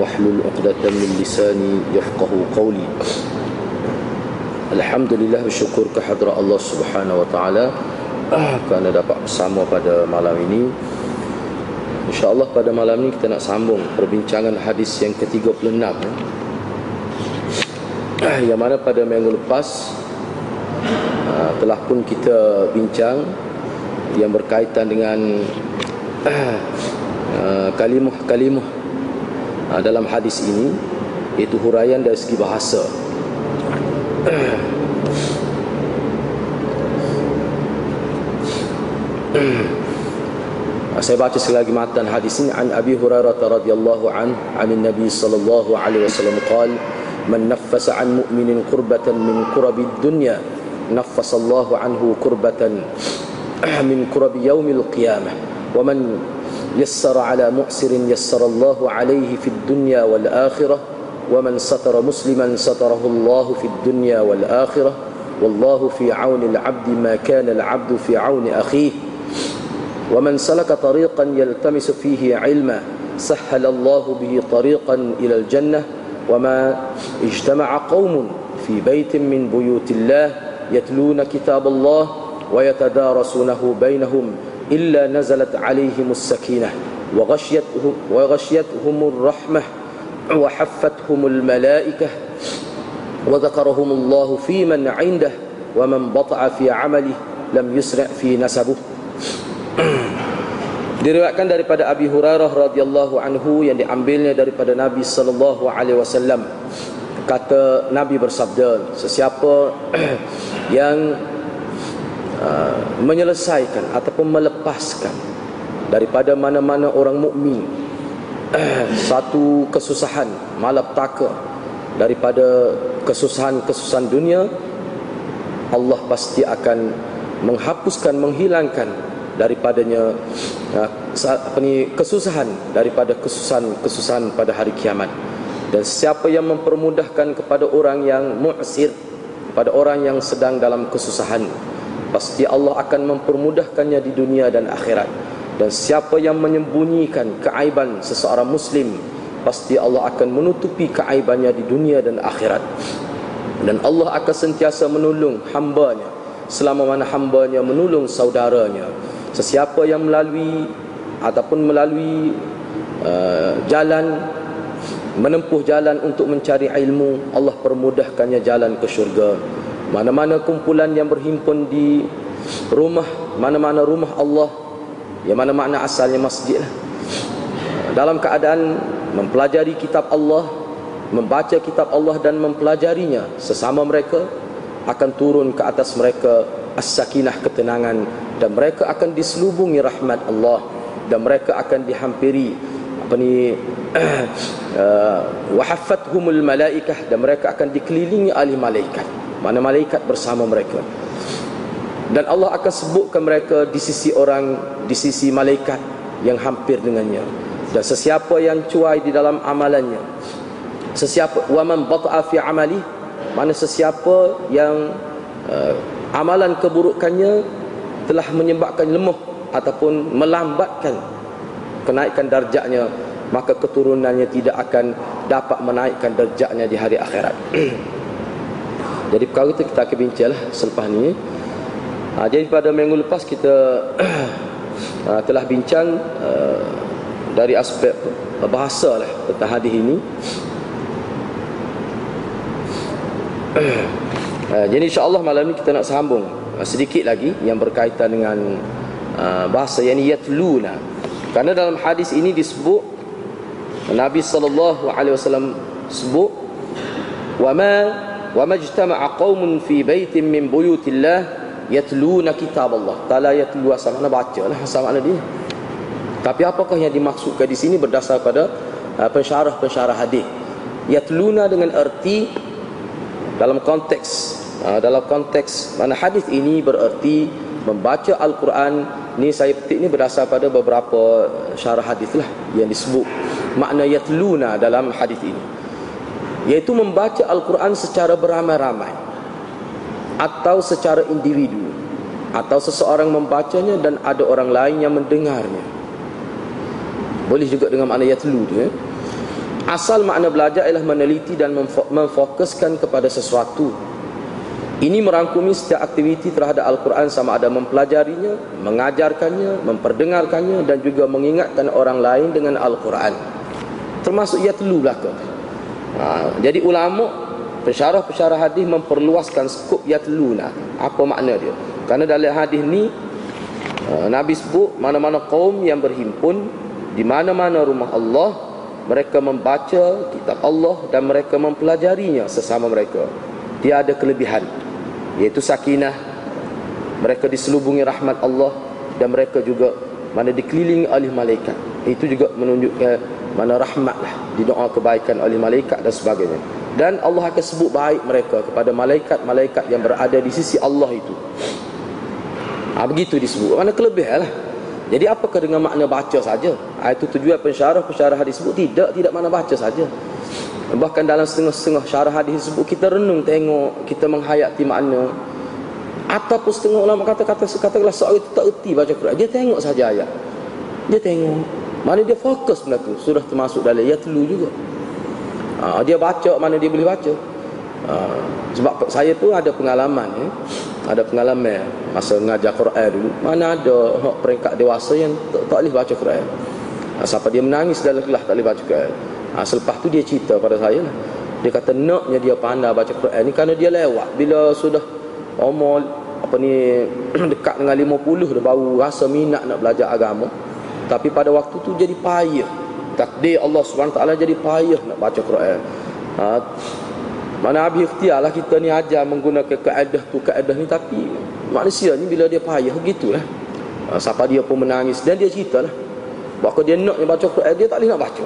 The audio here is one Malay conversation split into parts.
واحلل عقدة من لساني يفقه قولي Alhamdulillah bersyukur kehadrat Allah Subhanahu wa taala kerana dapat bersama pada malam ini. Insya-Allah pada malam ini kita nak sambung perbincangan hadis yang ke-36 yang mana pada minggu lepas ah, telah pun kita bincang yang berkaitan dengan ah, kalimah-kalimah ah, dalam hadis ini iaitu huraian dari segi bahasa. Saya baca sekali lagi matan hadis ini. An Abi Hurairah radhiyallahu an an Nabi sallallahu alaihi wasallam qala man naffasa an mu'minin qurbatan min qurabi dunya naffasa Allah anhu qurbatan min qurabi yaumil qiyamah. Wa man ala mu'sirin yassara Allah alaihi fid dunya wal akhirah ومن ستر مسلما ستره الله في الدنيا والآخرة. والله في عون العبد ما كان العبد في عون أخيه. ومن سلك طريقا يلتمس فيه علما سهل الله به طريقا إلى الجنة. وما اجتمع قوم في بيت من بيوت الله يتلون كتاب الله ويتدارسونه بينهم إلا نزلت عليهم السكينة وغشيتهم, وغشيتهم الرحمة وحفتهم الملائكة وذكرهم الله في من عنده ومن بطع في عمله لم يسرع في نسبه. Diriwayatkan daripada Abi Hurairah radhiyallahu anhu yang diambilnya daripada Nabi sallallahu alaihi wasallam. Kata Nabi bersabda sesiapa yang uh, menyelesaikan ataupun melepaskan daripada mana-mana orang mukmin satu kesusahan malapetaka daripada kesusahan-kesusahan dunia Allah pasti akan menghapuskan menghilangkan daripadanya apa ni kesusahan daripada kesusahan-kesusahan pada hari kiamat. Dan siapa yang mempermudahkan kepada orang yang mu'sir pada orang yang sedang dalam kesusahan pasti Allah akan mempermudahkannya di dunia dan akhirat. Dan siapa yang menyembunyikan keaiban seseorang muslim pasti Allah akan menutupi keaibannya di dunia dan akhirat. Dan Allah akan sentiasa menolong hambanya selama mana hambanya menolong saudaranya. Sesiapa yang melalui ataupun melalui uh, jalan menempuh jalan untuk mencari ilmu Allah permudahkannya jalan ke syurga mana-mana kumpulan yang berhimpun di rumah mana-mana rumah Allah yang mana makna asalnya masjid lah. dalam keadaan mempelajari kitab Allah membaca kitab Allah dan mempelajarinya sesama mereka akan turun ke atas mereka as-sakinah ketenangan dan mereka akan diselubungi rahmat Allah dan mereka akan dihampiri apa ni uh, wahafathumul malaikah dan mereka akan dikelilingi oleh malaikat mana malaikat bersama mereka. Dan Allah akan sebutkan mereka di sisi orang di sisi malaikat yang hampir dengannya. Dan sesiapa yang cuai di dalam amalannya sesiapa waman bata'a fi amali mana sesiapa yang uh, amalan keburukannya telah menyebabkan lemah ataupun melambatkan kenaikan darjatnya maka keturunannya tidak akan dapat menaikkan darjatnya di hari akhirat jadi perkara itu kita akan bincanglah selepas ini Ha, jadi pada minggu lepas kita ha, telah bincang uh, dari aspek bahasa lah tentang hadis ini. Uh, jadi insyaAllah malam ni kita nak sambung sedikit lagi yang berkaitan dengan uh, bahasa yang yatluna. Karena dalam hadis ini disebut Nabi sallallahu alaihi wasallam sebut wa ma wa majtama'a qaumun fi baitin min buyutillah kitab Allah. Tala yatlu asal mana baca lah asal mana dia. Tapi apakah yang dimaksudkan di sini berdasar pada uh, pensyarah-pensyarah hadis. yatluna dengan erti dalam konteks uh, dalam konteks mana hadis ini bererti membaca al-Quran ni saya petik ni berdasar pada beberapa syarah hadis lah yang disebut makna yatluna dalam hadis ini iaitu membaca al-Quran secara beramai-ramai atau secara individu atau seseorang membacanya dan ada orang lain yang mendengarnya boleh juga dengan makna yatlu tu ya Asal makna belajar ialah meneliti dan memfokuskan kepada sesuatu. Ini merangkumi setiap aktiviti terhadap Al-Quran sama ada mempelajarinya, mengajarkannya, memperdengarkannya dan juga mengingatkan orang lain dengan Al-Quran. Termasuk ia telu belaka. Ha, jadi ulama, pensyarah-pensyarah hadis memperluaskan skop lah. Apa makna dia? Karena dalam hadis ni, ha, Nabi sebut mana-mana kaum yang berhimpun di mana-mana rumah Allah mereka membaca kitab Allah dan mereka mempelajarinya sesama mereka dia ada kelebihan iaitu sakinah mereka diselubungi rahmat Allah dan mereka juga mana dikelilingi oleh malaikat itu juga menunjukkan mana rahmatlah didoa kebaikan oleh malaikat dan sebagainya dan Allah akan sebut baik mereka kepada malaikat-malaikat yang berada di sisi Allah itu ha, begitu disebut mana kelebihan lah jadi apakah dengan makna baca saja? Ha, itu tujuan pensyarah-pensyarah hadis sebut tidak tidak makna baca saja. Bahkan dalam setengah-setengah syarah hadis sebut kita renung tengok, kita menghayati makna. Ataupun setengah ulama kata-kata katakanlah seorang itu tak erti baca Quran, dia tengok saja ayat. Dia tengok. Mana dia fokus benda tu? Sudah termasuk dalam ya telu juga. Ha, dia baca mana dia boleh baca. Ha, sebab saya pun ada pengalaman ya ada pengalaman masa mengajar Quran dulu. Mana ada hak peringkat dewasa yang tak, tak boleh baca Quran. Ha, sampai dia menangis dalam kelas tak boleh baca Quran. Ha, selepas tu dia cerita pada saya lah. Dia kata naknya dia pandai baca Quran ni kerana dia lewat. Bila sudah umur apa ni dekat dengan 50 dah baru rasa minat nak belajar agama tapi pada waktu tu jadi payah. Takdir Allah SWT jadi payah nak baca Quran. Ha, mana habis ikhtiar lah kita ni ajar menggunakan keadaan tu keadaan ni. Tapi manusia ni bila dia payah gitulah ha, Siapa dia pun menangis Dan dia cerita lah. Bahawa dia nak baca Quran dia tak boleh nak baca.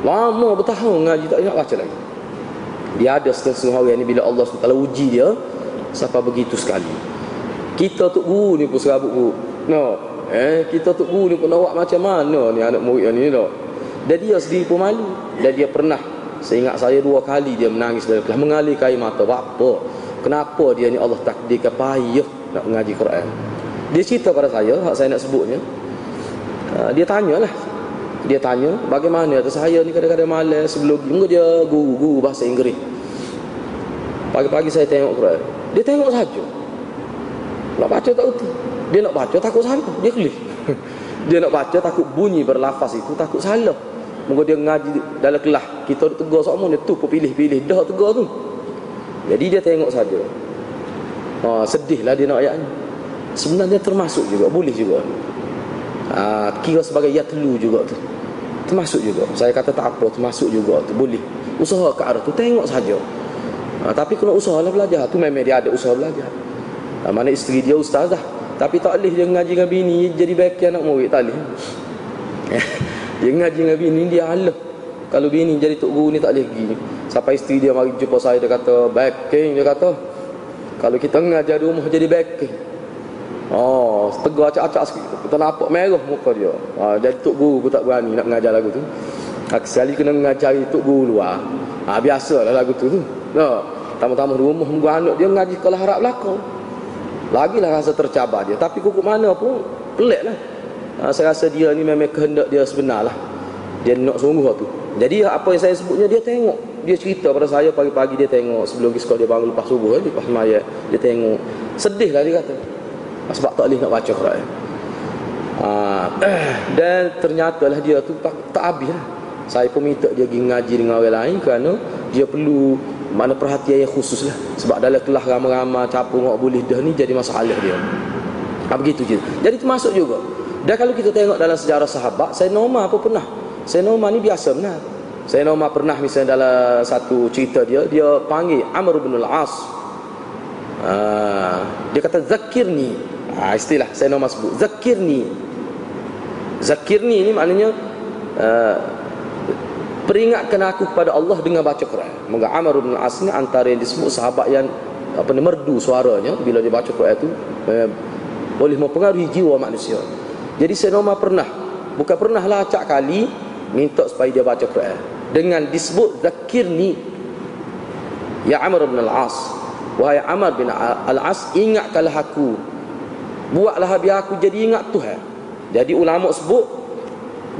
Lama bertahun ngaji tak boleh nak baca lagi. Dia ada setengah-setengah orang ni bila Allah SWT uji dia Siapa begitu sekali. Kita tu guru ni pun serabut guru. No. Eh, Kita tu guru ni pun buat macam mana ni anak murid yang ni no. Dan dia sendiri pun malu Dan dia pernah Seingat saya dua kali dia menangis dari kelas mengalir air mata. Apa? Kenapa dia ni Allah takdirkan payah nak mengaji Quran? Dia cerita pada saya, hak saya nak sebutnya. Uh, dia tanyalah. Dia tanya, bagaimana atas saya ni kadang-kadang malas sebelum mungkin dia guru-guru bahasa Inggeris. Pagi-pagi saya tengok Quran. Dia tengok saja. Nak baca tak erti. Dia nak baca takut salah. Dia kelih. dia nak baca takut bunyi berlafaz itu takut salah. Moga dia ngaji dalam kelas. Kita duk tegur semua ni tu pilih-pilih dah tegur tu. Jadi dia tengok saja. Ha, sedihlah dia nak ayat ni. Sebenarnya termasuk juga, boleh juga. Ha, kira sebagai ya telu juga tu. Termasuk juga. Saya kata tak apa, termasuk juga tu. Boleh. Usaha ke arah tu, tengok saja. Ha, tapi kalau usaha lah belajar, tu memang dia ada usaha belajar. Ha, mana isteri dia ustaz dah. Tapi tak boleh dia ngaji dengan bini, jadi baik anak murid, tak boleh. Dia ngaji dengan bini dia halah. Kalau bini jadi tok guru ni tak boleh pergi. Sampai isteri dia mari jumpa saya dia kata backing dia kata. Kalau kita ngajar di rumah jadi backing. Oh, tegur acak-acak sikit. Kita nampak merah muka dia. Ha, jadi tok guru pun tak berani nak mengajar lagu tu. Ha, sekali kena mengajari tok guru luar. Ha, biasalah lagu tu tu. No. Tamu-tamu di rumah muka anak dia ngaji kalau harap belakang. Lagilah rasa tercabar dia. Tapi kukuk mana pun pelik lah. Ha, saya rasa dia ni memang kehendak dia sebenar lah. Dia nak sungguh tu jadi apa yang saya sebutnya dia tengok. Dia cerita pada saya pagi-pagi dia tengok. Sebelum sekolah dia bangun lepas subuh eh, lepas maya. Dia tengok. Sedih lah dia kata. Ha, sebab tak boleh nak baca Quran. Ha, dan ternyata lah dia tu tak, tak habis lah. Saya pun minta dia pergi ngaji dengan orang lain kerana dia perlu mana perhatian yang khusus lah sebab dalam kelas ramai-ramai capung orang boleh dah ni jadi masalah dia ha, begitu je jadi termasuk juga dan kalau kita tengok dalam sejarah sahabat, Sayyidina Umar apa pernah? Sayyidina Umar ni biasa benar. Sayyidina Umar pernah misalnya dalam satu cerita dia, dia panggil Amr bin Al-As. Ha, dia kata zakirni. Ha, istilah Sayyidina Umar sebut, zakirni. Zakirni ni maknanya uh, peringatkan aku kepada Allah dengan baca Quran. Moga Amr bin As ni antara yang disebut sahabat yang apa ni merdu suaranya bila dia baca Quran itu eh, boleh mempengaruhi jiwa manusia. Jadi Umar pernah bukan pernah lah acak kali minta supaya dia baca Quran dengan disebut zakirni ya Amr bin Al-As. Wahai Amr bin Al-As ingatkanlah aku. Buatlah biar aku jadi ingat Tuhan. Jadi ulama sebut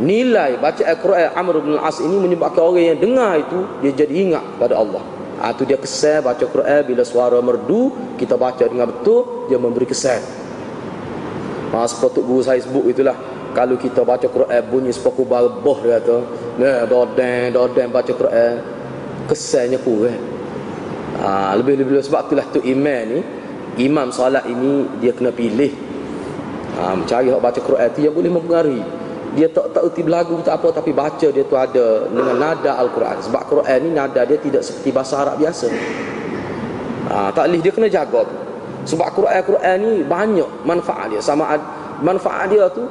nilai baca Al-Quran Amr bin Al-As ini menyebabkan orang yang dengar itu dia jadi ingat pada Allah. Ha, itu dia kesan baca Quran bila suara merdu kita baca dengan betul dia memberi kesan. Ha, sepatut guru saya sebut itulah kalau kita baca Quran bunyi sepaku barbah dia kata nah doden doden baca Quran kesannya kurang. Ha, lebih-lebih sebab itulah tu imam ni imam solat ini dia kena pilih ha, mencari orang baca Quran itu yang boleh mempengaruhi dia tak tak erti berlagu tak apa tapi baca dia tu ada dengan nada al-Quran. Sebab Quran ni nada dia tidak seperti bahasa Arab biasa. Ha, taklif dia kena jaga tu. Sebab Quran Quran ni banyak manfaat dia. Sama manfaat dia tu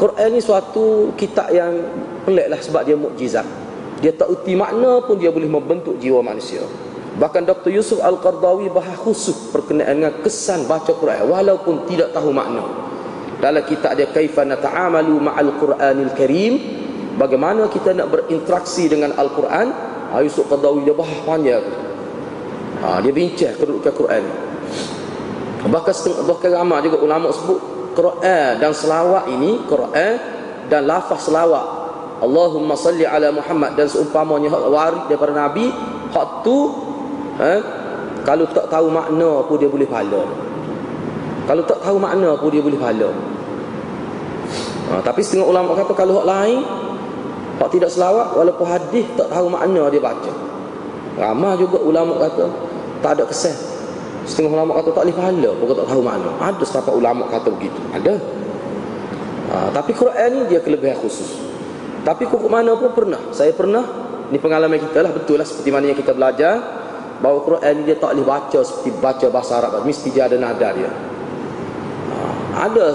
Quran ni suatu kitab yang pelik lah sebab dia mukjizat. Dia tak erti makna pun dia boleh membentuk jiwa manusia. Bahkan Dr. Yusuf Al-Qardawi bahas khusus berkenaan dengan kesan baca Quran walaupun tidak tahu makna dalam kitab dia kaifa nata'amalu ma'al Qur'anil Karim bagaimana kita nak berinteraksi dengan Al-Quran? Ha, Yusuf Qadawi dia bahas panjang. Ha, dia bincang kedudukan Quran. Bahkan setengah bahkan ramai juga ulama sebut Quran dan selawat ini Quran dan lafaz selawat. Allahumma salli ala Muhammad dan seumpamanya hak waris daripada Nabi hak tu ha, kalau tak tahu makna pun dia boleh pahala kalau tak tahu makna pun dia boleh pahala ha, Tapi setengah ulama kata Kalau hak lain Hak tidak selawat Walaupun hadis tak tahu makna dia baca. Ramah juga ulama kata Tak ada kesan. Setengah ulama kata tak boleh pahala Pokok tak tahu makna. Ada setapak ulama kata begitu. Ada. Ha, Tapi Quran ni dia kelebihan khusus. Tapi kok mana pun pernah. Saya pernah Ini pengalaman kita lah Betul lah seperti mana yang kita belajar Bahawa Quran ni dia tak boleh baca Seperti baca bahasa Arab. Mesti dia ada nada dia ada.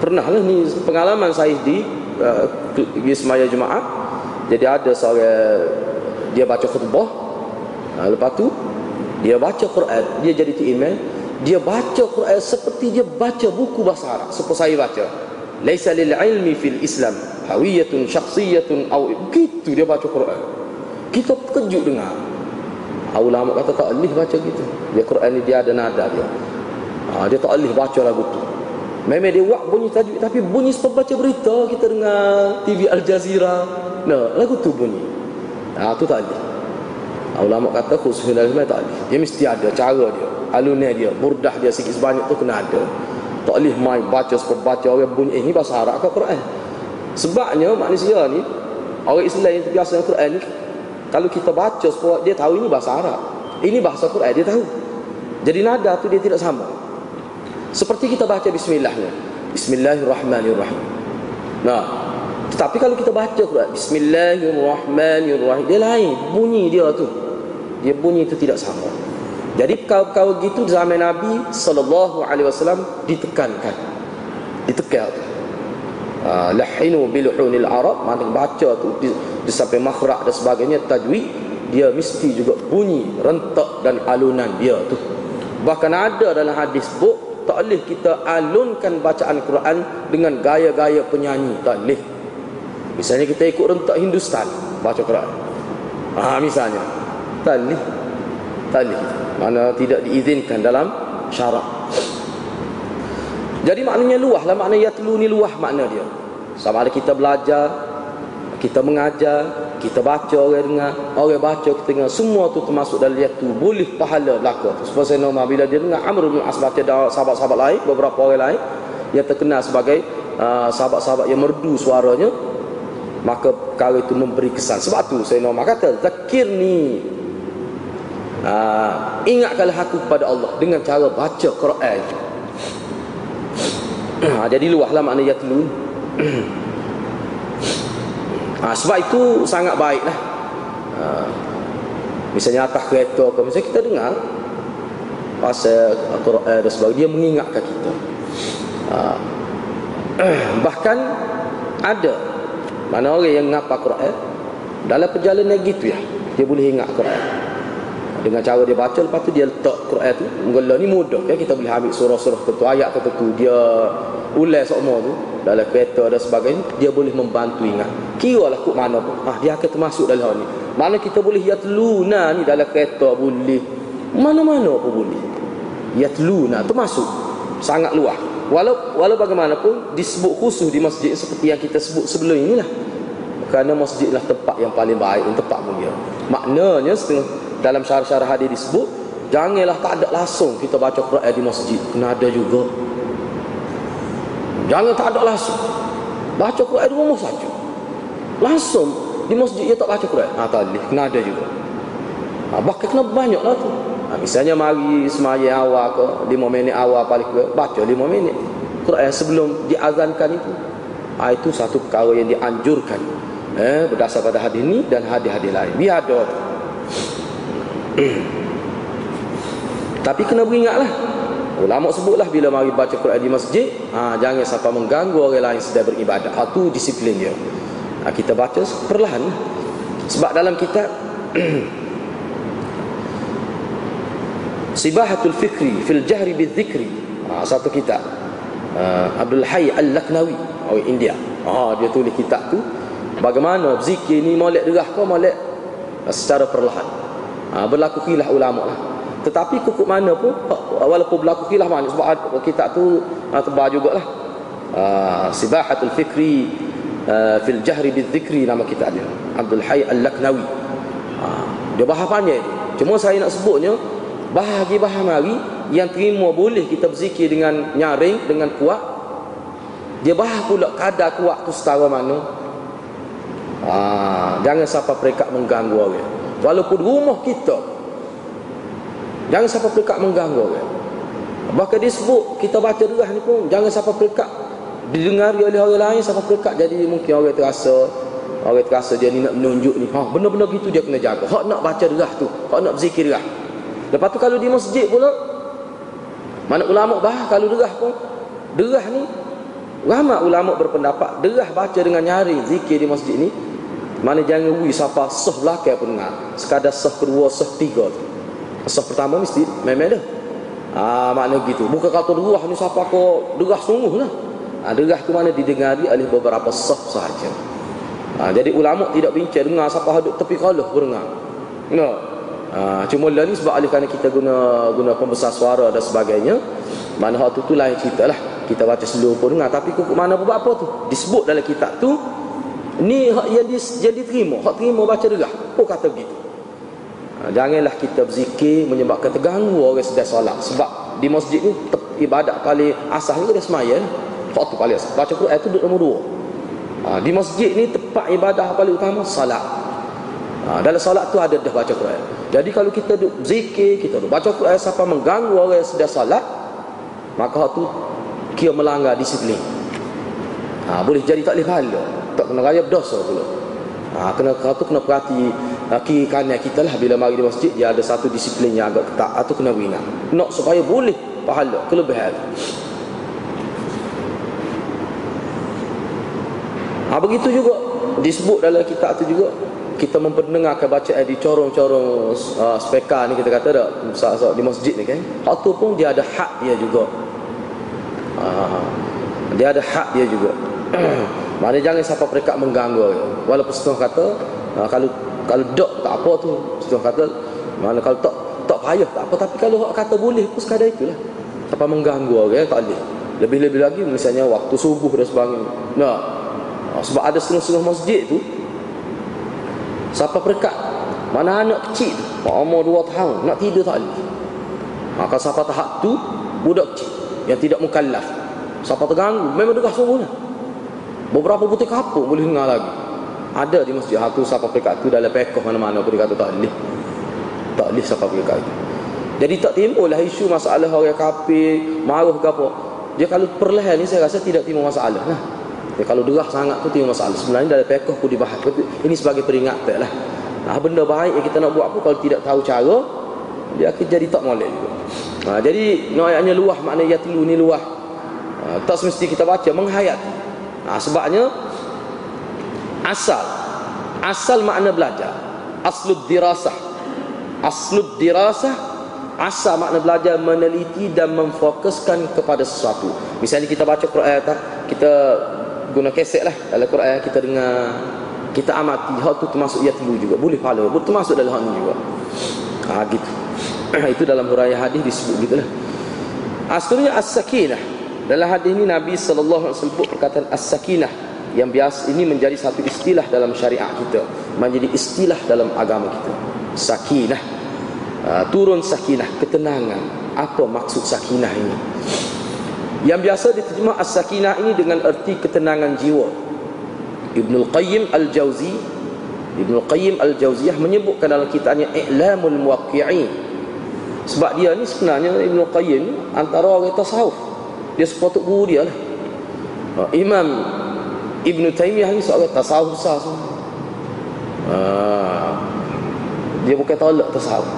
Pernah lah ni pengalaman saya di uh, di semaya Jumaat. Jadi ada seorang dia baca khutbah. Uh, lepas tu dia baca Quran dia jadi email dia baca Quran seperti dia baca buku bahasa Arab seperti saya baca. Laisa lil ilmi fil islam hawiyatun syakhsiyatun aw gitu dia baca Quran. Kita terkejut dengar. Ulama kata tak boleh baca gitu. Dia Quran ni dia ada nada dia. Ha, dia tak boleh baca lagu tu Memang dia buat bunyi tajuk tapi bunyi sebab baca berita kita dengar TV Al Jazeera. Nah, lagu tu bunyi. Ah tu tak ada. Ah, ulama kata khusus dalam tak ada. Dia mesti ada cara dia, alunnya dia, burdah dia sikit sebanyak tu kena ada. Tak boleh main baca sebab baca orang bunyi eh, ni bahasa Arab ke Quran. Sebabnya manusia ni orang Islam yang terbiasa dengan Quran ni kalau kita baca sebab dia tahu ini bahasa Arab. Ini bahasa Quran dia tahu. Jadi nada tu dia tidak sama. Seperti kita baca bismillah ni. Bismillahirrahmanirrahim. Nah, tetapi kalau kita baca Quran Bismillahirrahmanirrahim dia lain bunyi dia tu. Dia bunyi itu tidak sama. Jadi kau-kau gitu zaman Nabi sallallahu alaihi wasallam ditekankan. Ditekan. Uh, lahinu bilhunil arab mana baca tu di, di sampai makhraj dan sebagainya tajwid dia mesti juga bunyi rentak dan alunan dia tu bahkan ada dalam hadis buk tak boleh kita alunkan bacaan Quran dengan gaya-gaya penyanyi tak boleh misalnya kita ikut rentak Hindustan baca Quran. Ah misalnya. Tak boleh tak boleh mana tidak diizinkan dalam syarak. Jadi maknanya luah lah makna yatlu ni luah makna dia. Sama ada kita belajar kita mengajar kita baca orang dengar orang baca kita dengar. Semua tu termasuk dalam dia tu. Boleh pahala belaka tu. Sebab saya nama bila dia dengar Amr bin As baca sahabat-sahabat lain beberapa orang lain yang terkenal sebagai uh, sahabat-sahabat yang merdu suaranya maka perkara itu memberi kesan. Sebab tu saya nama kata zakir ni uh, ingatkanlah aku kepada Allah dengan cara baca Quran. Uh, jadi luahlah makna yatlu ha, sebab itu sangat baik lah ha, misalnya atas kereta ke misalnya kita dengar pasal Al-Quran dan sebagainya dia mengingatkan kita. Ha, bahkan ada mana orang yang ngapa Quran dalam perjalanan gitu ya dia boleh ingat Quran dengan cara dia baca lepas tu dia letak Quran tu. Menggela ni mudah ya kita boleh ambil surah-surah tertentu ayat tertentu. Dia ulai semua tu dalam kereta dan sebagainya dia boleh membantu ingat. Kira lah kok mana pun. Ah, dia akan termasuk dalam hal ni. Mana kita boleh yatluna ni dalam kereta boleh? Mana-mana pun boleh. Yatluna termasuk. Sangat luas. Walau walau bagaimanapun disebut khusus di masjid seperti yang kita sebut sebelum inilah. Kerana masjidlah tempat yang paling baik untuk tempat mulia. Maknanya setengah dalam syarah-syarah hadis disebut janganlah tak ada langsung kita baca Quran di masjid. Kena ada juga. Jangan tak ada langsung. Baca Quran di rumah saja. Langsung di masjid dia tak baca Quran. Ha, tak boleh. Kena ada juga. Ha, bahkan kena banyak lah tu. Ha, misalnya mari semaya awal ke lima minit awal paling ke baca lima minit Quran sebelum diazankan itu. Ha, itu satu perkara yang dianjurkan. Eh, berdasar pada hadis ini dan hadis-hadis lain. Biar ada Tapi kena beringatlah. Ulama sebutlah bila mari baca Quran di masjid ha, Jangan sampai mengganggu orang lain sedang beribadat Itu ha, disiplin dia. Ha, Kita baca perlahan. Sebab dalam kitab Sibahatul Fikri Fil Jahri Bil Zikri ha, Satu kitab. Ha, Abdul Hayy Al-Laknawi Orang India. Ha, Dia tulis kitab tu. Bagaimana zikir ni molek derah kau molek Secara perlahan ha, berlaku khilaf ulama lah. Tetapi kukuk mana pun walaupun berlaku khilaf mana sebab kitab tu ha, tebal jugalah. Ha, sibahatul fikri ha, fil jahri bil zikri nama kitab dia. Abdul Hayy Al-Laknawi. Ha, dia bahas panjang cuma saya nak sebutnya bahagi bahas mari yang terima boleh kita berzikir dengan nyaring dengan kuat. Dia bahas pula kadar kuat tu setara mana. Ha, jangan sampai mereka mengganggu orang walaupun rumah kita jangan sampai pekat mengganggu kan bahkan disebut kita baca derah ni pun jangan sampai pekat. Didengari oleh orang lain sampai pekat. Jadi mungkin orang terasa orang terasa dia ni nak menunjuk ni. Ha benar-benar gitu dia kena jaga. Hak nak baca derah tu hak nak berzikir derah lepas tu kalau di masjid pula mana ulama bah kalau derah pun. Derah ni ramai ulama berpendapat derah baca dengan nyari zikir di masjid ni mana jangan wui siapa sah belakang pun dengar. Sekadar sah kedua, sah tiga tu. Sah pertama mesti memang dah. Ah makna gitu. Bukan kata derah ni siapa kau derah sungguh lah. Ah derah tu mana didengari oleh beberapa sah sahaja. Ah jadi ulama tidak bincang dengar siapa hadut tepi kalah pun dengar. No. Ah cuma lah ni sebab alih kerana kita guna guna pembesar suara dan sebagainya. Mana hak tu tu lain cerita lah. Kita baca seluruh pun dengar tapi kukuk mana pun apa tu. Disebut dalam kitab tu Ni hak yang, di, yang diterima Hak terima baca derah Oh kata begitu. Ha, Janganlah kita berzikir Menyebabkan terganggu orang sedang solat. Sebab di masjid ni Ibadat paling asal ni dia semaya Hak tu paling asal Baca Quran tu duduk nombor dua. Ha, Di masjid ni tempat ibadah paling utama Salat ha, Dalam salat tu ada dah baca Quran. Jadi kalau kita duduk zikir Kita duduk baca Quran Sampai mengganggu orang yang sedang salat Maka hak tu Kira melanggar disiplin. Ha, Boleh jadi tak boleh pahala tak kena raya berdosa pula. Ha, kena tu kena perhati ha, kiri kanan kita lah. Bila mari di masjid dia ada satu disiplin yang agak ketat. Atau kena beringat nak. Supaya boleh pahala kelebihan. Ha, begitu juga disebut dalam kitab tu juga kita memperdengarkan bacaan di corong-corong uh, speaker ni kita kata tak di masjid ni kan. Hak tu pun dia ada hak dia juga. Uh, dia ada hak dia juga Mana jangan siapa mereka mengganggu. Walaupun setengah kata uh, Kalau kalau dok tak apa tu Setengah kata Mana kalau tak tak payah tak apa. Tapi kalau orang kata boleh pun sekadar itulah. Siapa mengganggu orang tak boleh. Lebih-lebih lagi misalnya waktu subuh dan sebagainya. Nah uh, Sebab ada setengah-setengah masjid tu Siapa mereka Mana anak kecil tu Umur dua tahun Nak tidur tak boleh. Maka siapa tahap tu Budak kecil Yang tidak mukallaf. Siapa terganggu Memang degah semua lah Beberapa butik kapur boleh dengar lagi. Ada di masjid satu siapa pekat tu dalam pekoh mana-mana pun dia kata tak boleh. Tak boleh siapa pekat itu. Jadi tak timbul lah isu masalah orang kafir, marah ke apa. Dia kalau perlahan ni saya rasa tidak timbul masalah lah. Dia kalau derah sangat tu timbul masalah. Sebenarnya dalam pekoh pun dibahas. Ini sebagai peringatan lah. Nah, benda baik yang kita nak buat pun kalau tidak tahu cara, dia akan jadi tak molek juga. Ha, jadi, no ayatnya luah maknanya yatlu ni luah. Ha, tak semesti kita baca, menghayat. Ha, sebabnya asal asal makna belajar. Aslud dirasah. Aslud dirasah asal makna belajar meneliti dan memfokuskan kepada sesuatu. Misalnya kita baca Quran kita guna keset lah. Dalam Quran kita dengar kita amati hal tu termasuk ia tilu juga. Boleh pahala boleh termasuk dalam hal ni juga. Ha, gitu. Itu dalam huraian hadis disebut gitulah asalnya as-sakinah dalam hadis ini Nabi sallallahu alaihi wasallam perkataan as-sakinah yang biasa ini menjadi satu istilah dalam syariat kita menjadi istilah dalam agama kita. Sakinah. Uh, turun sakinah ketenangan. Apa maksud sakinah ini? Yang biasa diterjemah as-sakinah ini dengan erti ketenangan jiwa. Ibnu Qayyim Al-Jauzi Ibnu Qayyim Al-Jauziyah menyebutkan dalam kitabnya I'lamul Muwaqqi'in. Sebab dia ni sebenarnya Ibnu Qayyim antara orang tasawuf dia sepatut guru dia lah. Ha, Imam Ibnu Taimiyah ni seorang tasawuf besar semua. Ha, dia bukan tolak tasawuf.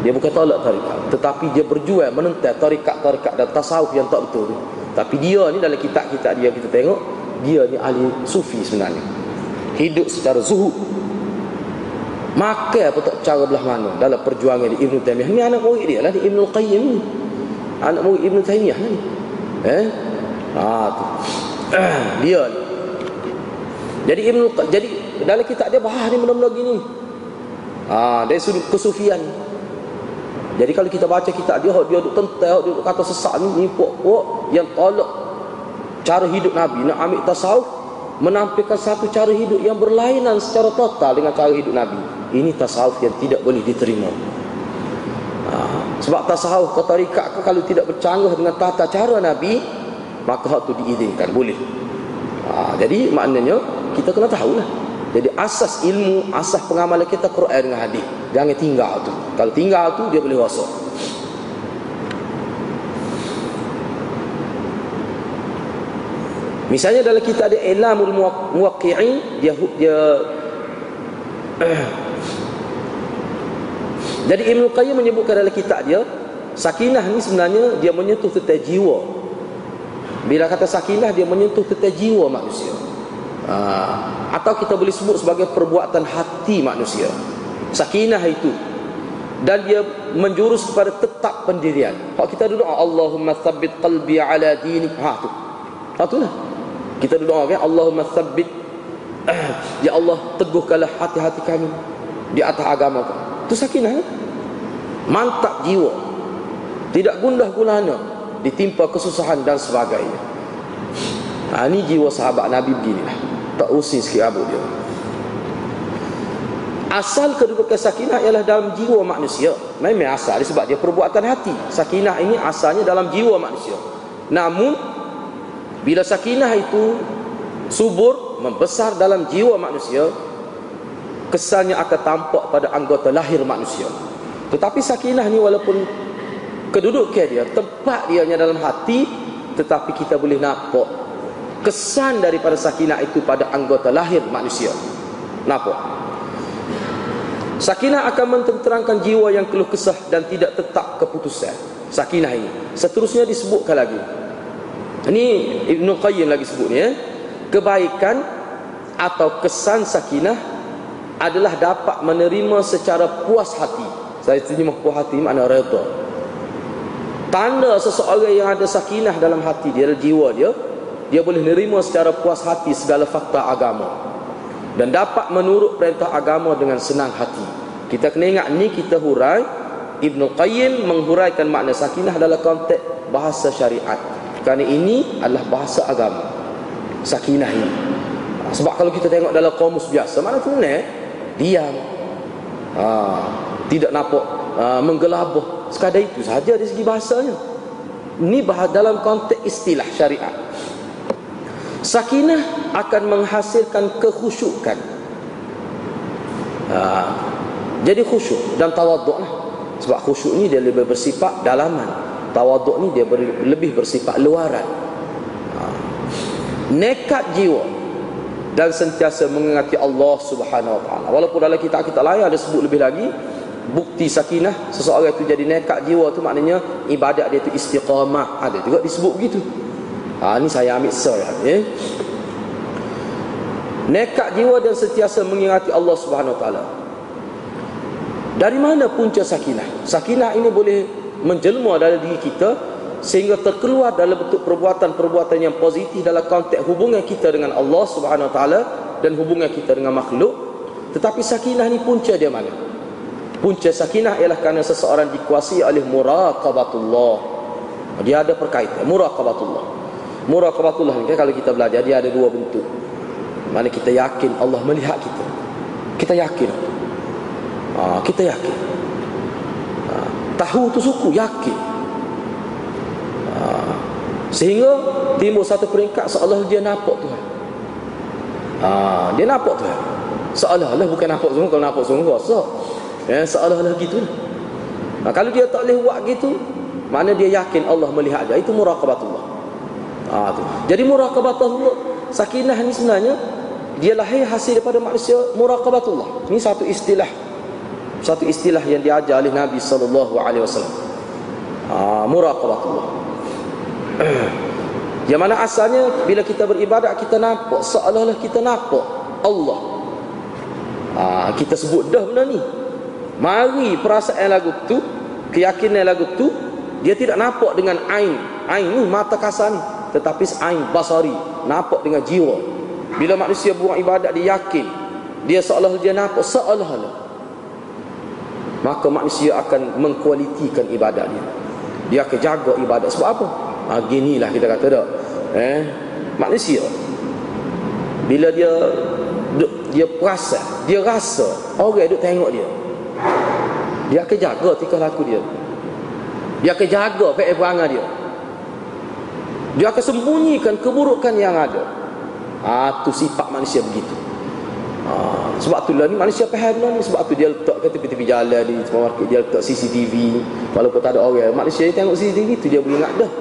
Dia bukan tolak tarikat. Tetapi dia berjuang menentang tarikat-tarikat dan tasawuf yang tak betul tapi dia ni dalam kitab-kitab dia kita tengok dia ni ahli sufi sebenarnya. Hidup secara zuhud. Makan apa tak cara belah mana dalam perjuangan di Ibn Taymiyah. Ni anak murid dia lah di Ibn Qayyim ni. Anak murid Ibn Taymiyah ni eh? Ha tu. Dia. Jadi Ibn jadi dalam kitab dia bahas ni benda-benda gini. Ha dari sudut kesufian. Jadi kalau kita baca kitab dia dia duk tentai dia duk kata sesak ni ni pok-pok yang tolak cara hidup Nabi. Nak ambil tasawuf menampilkan satu cara hidup yang berlainan secara total dengan cara hidup Nabi. Ini tasawuf yang tidak boleh diterima sebab tasawuf ke tarikat ke kalau tidak bercanggah dengan tata cara Nabi maka hak itu diizinkan boleh. Ha, jadi maknanya kita kena tahulah. Jadi asas ilmu asas pengamalan kita Quran dengan hadis. Jangan tinggal tu. Kalau tinggal tu dia boleh rosak. Misalnya dalam kitab ada Ilamul Muwaqqi'in dia dia Jadi Ibn Qayyim menyebutkan dalam kitab dia sakinah ni sebenarnya dia menyentuh tentang jiwa. Bila kata sakinah dia menyentuh tentang jiwa manusia. Uh, atau kita boleh sebut sebagai perbuatan hati manusia. Sakinah itu dan dia menjurus kepada tetap pendirian. Kalau kita doa Allahumma tsabbit qalbi ala dinik. Ha tu. Ha tu lah. Kita doa kan Allahumma tsabbit Ya Allah teguhkanlah hati-hati kami di atas agama kau. Itu sakinah. Ya? Mantap jiwa. Tidak gundah gulana ditimpa kesusahan dan sebagainya. Ha, ini jiwa sahabat Nabi beginilah. Tak usir sikit abu dia. Asal kedudukan sakinah ialah dalam jiwa manusia. Memang asal sebab dia perbuatan hati. Sakinah ini asalnya dalam jiwa manusia. Namun bila sakinah itu subur membesar dalam jiwa manusia kesannya akan tampak pada anggota lahir manusia tetapi sakinah ni walaupun kedudukan dia tempat dia dalam hati tetapi kita boleh nampak kesan daripada sakinah itu pada anggota lahir manusia. Nampak? Sakinah akan mententerangkan jiwa yang keluh kesah dan tidak tetap keputusan. Sakinah ini. Seterusnya disebutkan lagi. Ini Ibn Qayyim lagi sebut ni ya. Kebaikan atau kesan sakinah adalah dapat menerima secara puas hati. Saya terima puas hati makna redha. Tanda seseorang yang ada sakinah dalam hati dia, dalam jiwa dia, dia boleh menerima secara puas hati segala fakta agama dan dapat menurut perintah agama dengan senang hati. Kita kena ingat ni kita hurai Ibn Qayyim menghuraikan makna sakinah dalam konteks bahasa syariat. Kerana ini adalah bahasa agama Sakinah ini Sebab kalau kita tengok dalam komus biasa Mana tu ni Diam ha, Tidak nampak ha, Menggelabah. Sekadar itu sahaja dari segi bahasanya. Ini bahas dalam konteks istilah syariat. Sakinah akan menghasilkan kekhusyukan. Ha, Jadi khusyuk dan tawaduk lah. Sebab khusyuk ni dia lebih bersifat dalaman. Tawaduk ni dia ber, lebih bersifat luaran. Ha. nekat jiwa dan sentiasa mengingati Allah subhanahu wa ta'ala. Walaupun dalam kitab-kitab lain ada sebut lebih lagi bukti sakinah seseorang itu jadi nekat jiwa tu maknanya ibadat dia itu istiqamah. Ada juga disebut begitu. Ha, ni saya ambil soal ya. nekat jiwa dan sentiasa mengingati Allah Subhanahu Wa Taala. Dari mana punca sakinah? Sakinah ini boleh menjelma dalam diri kita sehingga terkeluar dalam bentuk perbuatan-perbuatan yang positif dalam konteks hubungan kita dengan Allah Subhanahu Wa Taala dan hubungan kita dengan makhluk. Tetapi sakinah ni punca dia mana punca sakinah ialah kerana seseorang dikuasai oleh muraqabatullah. Dia ada perkaitan muraqabatullah. Muraqabatullah ni kan kalau kita belajar dia ada dua bentuk. Mana kita yakin Allah melihat kita. Kita yakin. Ha, kita yakin. Ha, tahu tu suku yakin. Ha, sehingga timbul satu peringkat seolah dia nampak Tuhan. Ha, dia nampak Tuhan. Seolah-olah bukan nampak sungguh kalau nampak sungguh rasa ya, seolah-olah gitu ha, kalau dia tak boleh buat gitu mana dia yakin Allah melihat dia itu muraqabatullah ha, tu. jadi muraqabatullah sakinah ni sebenarnya dia lahir hasil daripada manusia muraqabatullah. Ini satu istilah. Satu istilah yang diajar oleh Nabi alaihi wasallam. Ah muraqabatullah. yang mana asalnya bila kita beribadat kita nampak seolah-olah kita nampak Allah. Ah kita sebut dah benda ni. Mari perasaan lagu tu, keyakinan lagu tu dia tidak nampak dengan ain. Ain ni mata kasar ni, tetapi ain basari, nampak dengan jiwa. Bila manusia buat ibadat dia yakin. Dia seolah dia nampak seolah-olah. Maka manusia akan mengkualitikan ibadat dia. Dia akan jaga ibadat. Sebab apa? Ha, ginilah kita kata tak eh? Manusia bila dia dia perasan dia rasa orang duk tengok dia dia akan jaga tingkah laku dia. Dia akan jaga perangai dia. Dia akan sembunyikan keburukan yang ada. Ha, tu sifat manusia begitu. Ha, sebab tu lah ni manusia faham lah ni. Sebab tu dia letak ke tepi-tepi jalan di supermarket dia letak CCTV walaupun tak ada orang manusia ni tengok CCTV tu dia boleh ingat dah.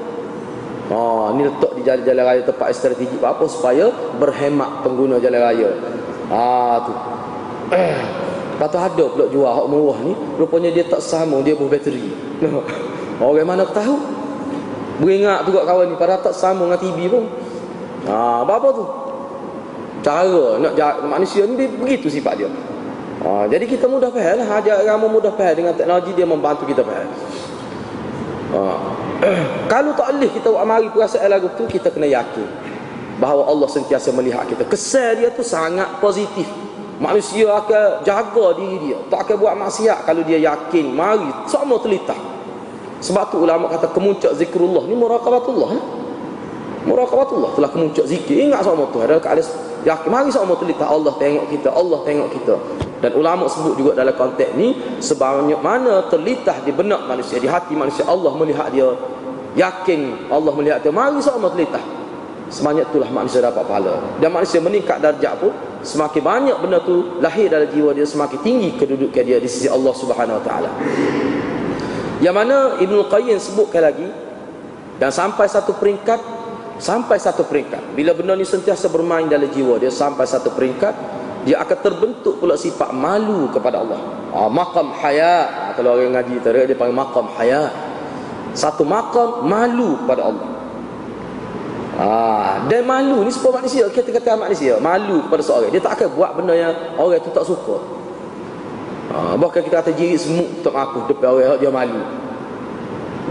Ha, ni letak di jalan-jalan raya tempat strategi apa supaya berhemat pengguna jalan raya. Ha, tu Lepas tu ada pula jual hak murah ni Rupanya dia tak sama Dia buah bateri Orang mana tahu Beringat tu kat kawan ni Padahal tak sama dengan TV pun ha, Apa-apa tu cara nak jahat manusia ni begitu sifat dia. Ha, jadi kita mudah faham lah. Ajak agama mudah faham dengan teknologi dia membantu kita faham. Ha. Kalau tak boleh kita buat mari perasaan lagu tu kita kena yakin bahawa Allah sentiasa melihat kita. Kesan dia tu sangat positif. Manusia akan jaga diri dia. Tak akan buat maksiat kalau dia yakin. Mari semua telitah. Sebab tu ulama kata kemuncak zikrullah ni muraqabatullah. Eh? Muraqabatullah telah kemuncak zikir. Ingat sama tu ada keadaan Ya, mari sama telita Allah tengok kita, Allah tengok kita. Dan ulama sebut juga dalam konteks ni sebanyak mana terlitah di benak manusia, di hati manusia Allah melihat dia. Yakin Allah melihat dia. Mari sama telita. Sebanyak itulah manusia dapat pahala. Dan manusia meningkat darjah pun semakin banyak benda tu lahir dalam jiwa dia semakin tinggi kedudukan dia di sisi Allah Subhanahu Wa Taala. Yang mana Ibnu Qayyim sebutkan lagi dan sampai satu peringkat sampai satu peringkat bila benda ni sentiasa bermain dalam jiwa dia sampai satu peringkat dia akan terbentuk pula sifat malu kepada Allah ah, maqam haya kalau orang ngaji tadi dia panggil maqam haya satu maqam malu kepada Allah ah, dan malu ni sebab manusia kita kata manusia malu kepada seorang dia tak akan buat benda yang orang tu tak suka. Ah, bahkan kita kata jirit semuk tak aku depan orang dia malu.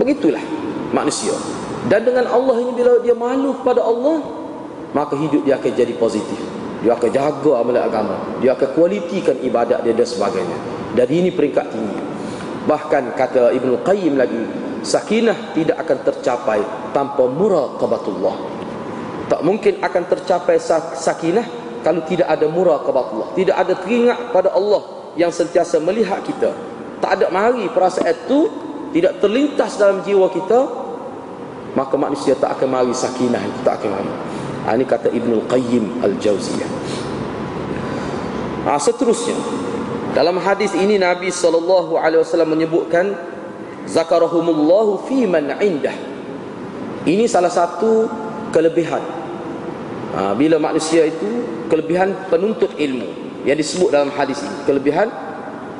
Begitulah manusia. Dan dengan Allah ini bila dia malu kepada Allah Maka hidup dia akan jadi positif. Dia akan jaga amalan agama. Dia akan kualitikan ibadat dia dan sebagainya. Dan ini peringkat tinggi. Bahkan kata Ibn Qayyim lagi Sakinah tidak akan tercapai tanpa muraqabatullah Tak mungkin akan tercapai sakinah Kalau tidak ada muraqabatullah Tidak ada teringat pada Allah Yang sentiasa melihat kita. Tak ada mari perasaan itu Tidak terlintas dalam jiwa kita maka manusia tak akan mari sakinah itu tak akan mari. Ha, ini kata Ibnul Qayyim Al-Jauziyah. Ha, seterusnya. Dalam hadis ini Nabi SAW menyebutkan zakarahumullahu fi man indah. Ini salah satu kelebihan. Ha, bila manusia itu kelebihan penuntut ilmu. Yang disebut dalam hadis ini kelebihan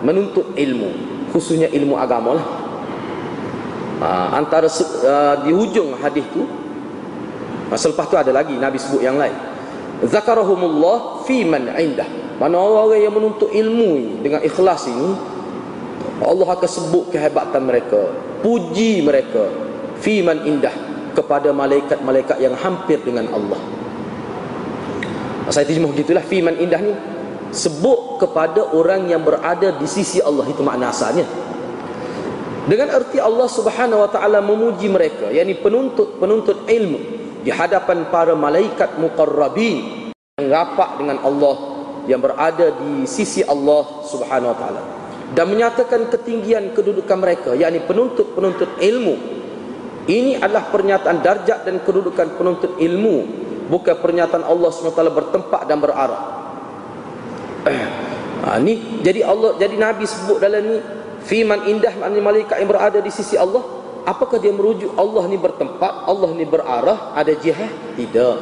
menuntut ilmu. Khususnya ilmu agama lah. Ha, antara uh, di hujung hadis tu ha, selepas tu ada lagi nabi sebut yang lain. Zakarahumullah fi man indah. Mana orang yang menuntut ilmu dengan ikhlas ini Allah akan sebut kehebatan mereka puji mereka fi man indah kepada malaikat-malaikat yang hampir dengan Allah. Saya terjemah gitulah fi man indah ni sebut kepada orang yang berada di sisi Allah itu makna asalnya. Dengan erti Allah Subhanahu wa taala memuji mereka yakni penuntut-penuntut ilmu di hadapan para malaikat muqarrabin yang rapat dengan Allah yang berada di sisi Allah Subhanahu wa taala. Dan menyatakan ketinggian kedudukan mereka yakni penuntut-penuntut ilmu ini adalah pernyataan darjat dan kedudukan penuntut ilmu bukan pernyataan Allah SWT bertempat dan berarah. Ha, ni jadi Allah jadi Nabi sebut dalam ni Fiman indah maknanya malaikat yang berada di sisi Allah. Apakah dia merujuk Allah ni bertempat Allah ni berarah Ada jihad? Tidak.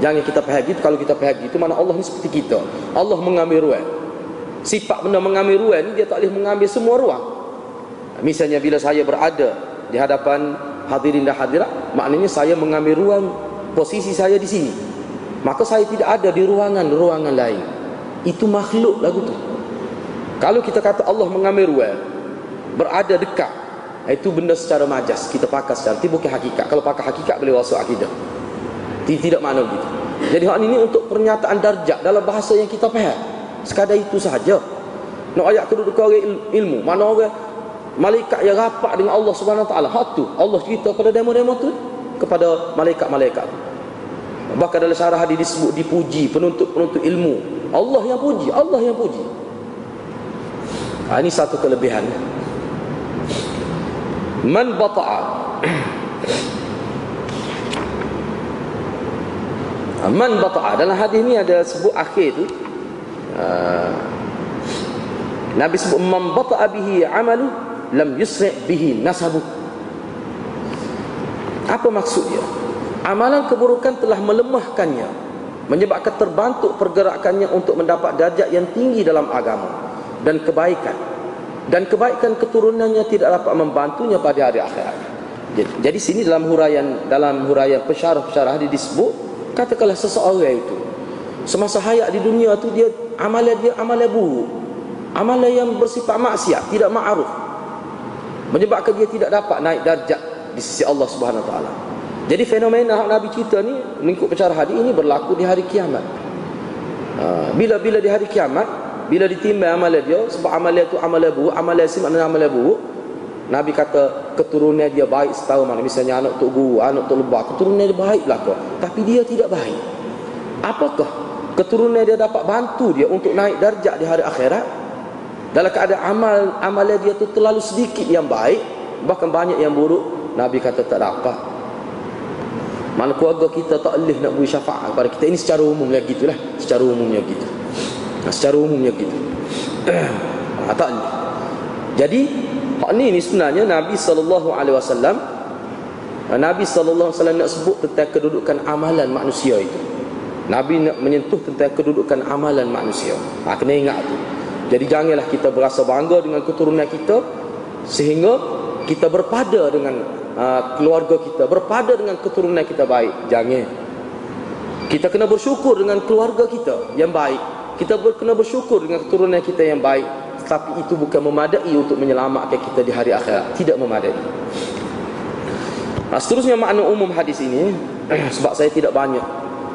Jangan kita faham gitu. Kalau kita faham gitu Mana Allah ni seperti kita. Allah mengambil ruang. Sifat benda mengambil ruang ni Dia tak boleh mengambil semua ruang. Misalnya bila saya berada Di hadapan hadirin dan hadirat Maknanya saya mengambil ruang Posisi saya di sini. Maka saya tidak ada di ruangan-ruangan lain. Itu makhluk lagu tu. Kalau kita kata Allah mengambil ruang berada dekat itu benda secara majas kita pakai secara itu bukan hakikat. Kalau pakai hakikat boleh masuk akidah. Tidak makna begitu. Jadi hal ini untuk pernyataan darjat dalam bahasa yang kita faham. Sekadar itu sahaja. Nak ayat kedudukan orang ilmu mana orang malaikat yang rapat dengan Allah Subhanahu Wa Taala. Hak tu Allah cerita pada demo-demo tu kepada malaikat-malaikat bahkan dalam syarah hadis disebut dipuji penuntut-penuntut ilmu. Allah yang puji Allah yang puji. Ha, Ini satu kelebihan. Man bata'a. Ha, Man bata'a. Dalam hadis ni ada sebut akhir tu. Uh, Nabi sebut Man bata'a bihi amalu Lam yusri' bihi nasabu Apa maksud dia Amalan keburukan telah melemahkannya Menyebabkan terbantuk pergerakannya Untuk mendapat darjat yang tinggi dalam agama dan kebaikan dan kebaikan keturunannya tidak dapat membantunya pada hari akhirat. Jadi, jadi sini dalam huraian dalam huraian pesyarah-pesyarah hadis disebut katakanlah seseorang itu semasa hayat di dunia tu dia amalan dia amalan buruk. Amalan yang bersifat maksiat, tidak ma'ruf. Menyebabkan dia tidak dapat naik darjat di sisi Allah Subhanahu taala. Jadi fenomena hak Nabi cerita ni mengikut pesyarah hadis ini berlaku di hari kiamat. Ha, bila-bila di hari kiamat bila ditimbang amalan dia sebab amalan itu amalan buruk amalan sim maknanya amalan buruk Nabi kata keturunan dia baik setahu mana misalnya anak tok guru anak tok lebah keturunan dia baiklah kau tapi dia tidak baik apakah keturunan dia dapat bantu dia untuk naik darjat di hari akhirat dalam keadaan amal amalan dia tu terlalu sedikit yang baik bahkan banyak yang buruk Nabi kata tak dapat mana keluarga kita tak boleh nak beri syafaat kepada kita ini secara umumnya gitulah secara umumnya gitu Nah, secara umumnya gitu. ha, tak ni. Jadi hak ni ni sebenarnya Nabi sallallahu alaihi wasallam Nabi sallallahu alaihi wasallam nak sebut tentang kedudukan amalan manusia itu. Nabi nak menyentuh tentang kedudukan amalan manusia. Ha, kena ingat tu. Jadi janganlah kita berasa bangga dengan keturunan kita sehingga kita berpada dengan uh, keluarga kita, berpada dengan keturunan kita baik. Jangan. Kita kena bersyukur dengan keluarga kita yang baik. Kita kena bersyukur dengan keturunan kita yang baik. Tapi itu bukan memadai untuk menyelamatkan kita di hari akhirat. Tidak memadai. Nah, seterusnya makna umum hadis ini sebab saya tidak banyak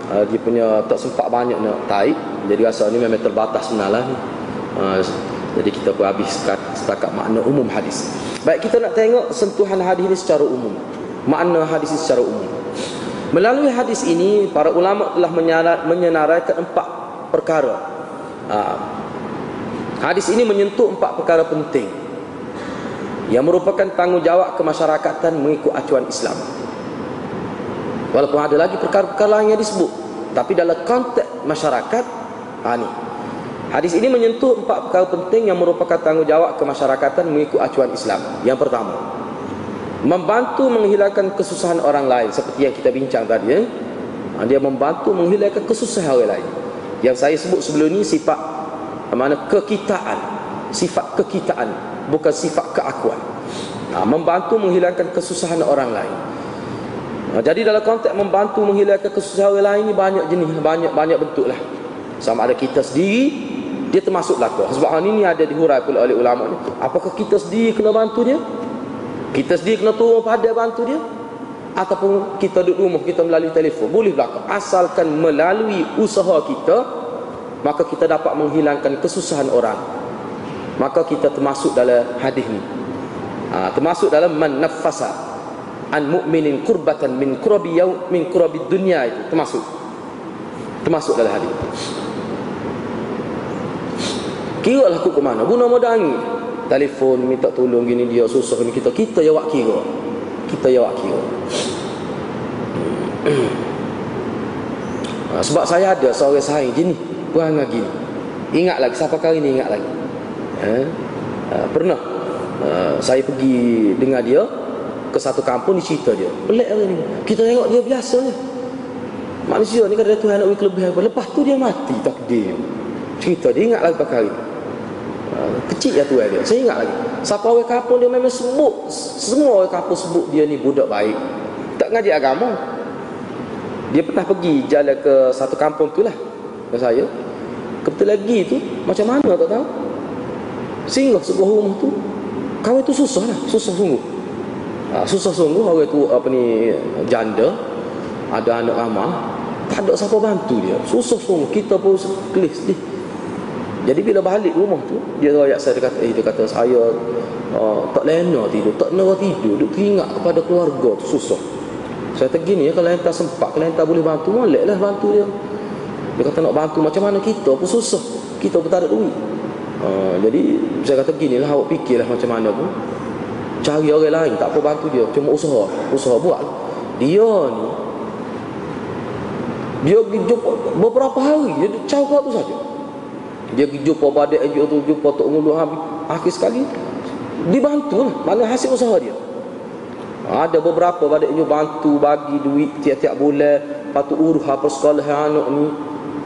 uh, dia punya tak sempat banyak nak taik jadi rasa ni memang terbatas sebenarnya uh, jadi kita pun habis setakat makna umum hadis baik kita nak tengok sentuhan hadis ini secara umum makna hadis ini secara umum melalui hadis ini para ulama telah menyenaraikan empat perkara ha. Hadis ini menyentuh empat perkara penting Yang merupakan tanggungjawab kemasyarakatan mengikut acuan Islam Walaupun ada lagi perkara-perkara lain yang disebut Tapi dalam konteks masyarakat ha, ni. Hadis ini menyentuh empat perkara penting yang merupakan tanggungjawab kemasyarakatan mengikut acuan Islam. Yang pertama Membantu menghilangkan kesusahan orang lain Seperti yang kita bincang tadi eh? Dia membantu menghilangkan kesusahan orang lain. Yang saya sebut sebelum ni sifat mana kekitaan. Sifat kekitaan bukan sifat keakuan. Ha, membantu menghilangkan kesusahan orang lain. Ha, jadi dalam konteks membantu menghilangkan kesusahan orang lain ni banyak jenis banyak banyak bentuk lah sama ada kita sendiri dia termasuk belaka sebab hal ini ada dihurai oleh ulama ni. Apakah kita sendiri kena bantu dia? Kita sendiri kena turun pada bantu dia? Ataupun kita duduk rumah kita melalui telefon. Boleh belaka asalkan melalui usaha kita maka kita dapat menghilangkan kesusahan orang. Maka kita termasuk dalam hadis ni. Ha, termasuk dalam man nafasa an mu'minin kurbatan min kurabi yaw min kurabi dunya itu. Termasuk. Termasuk dalam hadis Kira lah aku ke mana? Guna modangi Telefon minta tolong gini dia susah ni kita Kita jawab kira. Kita jawab kira. Ha, Sebab saya ada seorang sahaja gini. Perangai gini Ingat lagi. Siapa kali ni ingat lagi? Ha? Ha, Pernah. Ha, Saya pergi dengan dia Ke satu kampung ni cerita dia. Pelik lah ni. Kita tengok dia biasa ni Manusia ni ada Tuhan nak kelebihan. Lepas tu dia mati takdir. Cerita dia ingat lagi pakai ni kecil ya tuan dia. Saya ingat lagi. Siapa orang kampung dia memang sebut semua orang kampung sebut dia ni budak baik. Tak ngaji agama. Dia pernah pergi jalan ke satu kampung tu lah. Dengan saya. Kebetulan lagi tu macam mana tak tahu. Singgah sebuah rumah tu. Kau itu susah lah. Susah sungguh. Ha, susah sungguh orang tu apa ni janda. Ada anak ramah. Tak ada siapa bantu dia. Susah sungguh. Kita pun kelis sedih jadi bila balik rumah tu dia royak saya dia kata eh dia kata saya uh, tak lena tidur, tak lena tidur, duk teringat kepada keluarga tu susah. Saya kata gini ya kalau entah sempat, kalau entah boleh bantu, moleklah bantu dia. Dia kata nak bantu macam mana kita pun susah. Kita pun tak ada duit. Uh, jadi saya kata gini lah awak fikirlah macam mana pun cari orang lain tak apa bantu dia cuma usaha usaha buat dia ni dia jumpa beberapa hari dia cakap tu saja dia pergi jumpa badak NGO tu jumpa Tok Ngulu habis akhir sekali dibantu lah. Mana hasil usaha dia? Ada beberapa badak NGO bantu bagi duit tiap-tiap bulan. Patu urus apa sekolah anak ni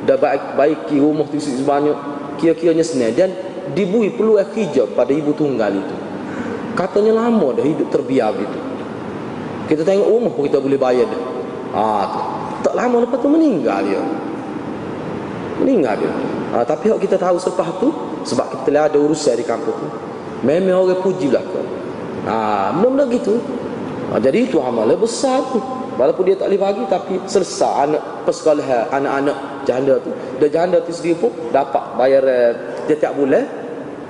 dah baik baiki rumah tu sebanyak. Kira-kiranya senang. Dan dibui perlu kerja pada ibu tunggal itu. Katanya lama dah hidup terbiar gitu kita tengok rumah pun kita boleh bayar dah. Ah, tu. tak lama lepas tu meninggal dia. Meninggal dia ha, tapi kalau kita tahu selepas tu sebab kita telah ada urusan di kampung tu. Memang orang puji belakang ha, benda-benda gitu. Ha, jadi itu amal besar tu. Walaupun dia tak boleh bagi tapi selesai anak persekolahan anak-anak janda tu. Dan janda tu sendiri pun dapat bayar dia tiap bulan.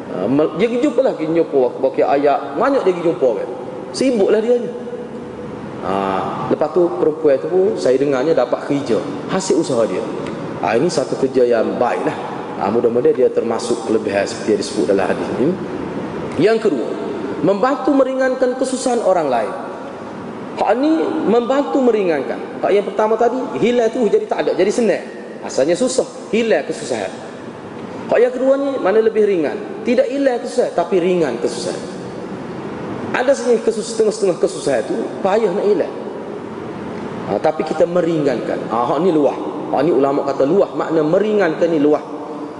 Ha, dia pergi jumpa lah pergi jumpa ayat banyak dia pergi jumpa kan sibuklah dia ni. Ha, lepas tu perempuan tu pun saya dengarnya dapat kerja. Hasil usaha dia ha, Ini satu kerja yang baik lah. Ha, Mudah-mudahan dia termasuk kelebihan Seperti yang disebut dalam hadis ini. Yang kedua Membantu meringankan kesusahan orang lain. Hak ni membantu meringankan. Hak yang pertama tadi Hilang tu jadi tak ada Jadi senang Asalnya susah Hilang kesusahan. Hak yang kedua ni Mana lebih ringan? Tidak hilang kesusahan Tapi ringan kesusahan. Ada kesusahan Setengah-setengah kesusahan tu Payah nak hilang ha, Tapi kita meringankan. Ha, Hak ni luah Ha, ini ulama kata luah makna meringankan ni luah.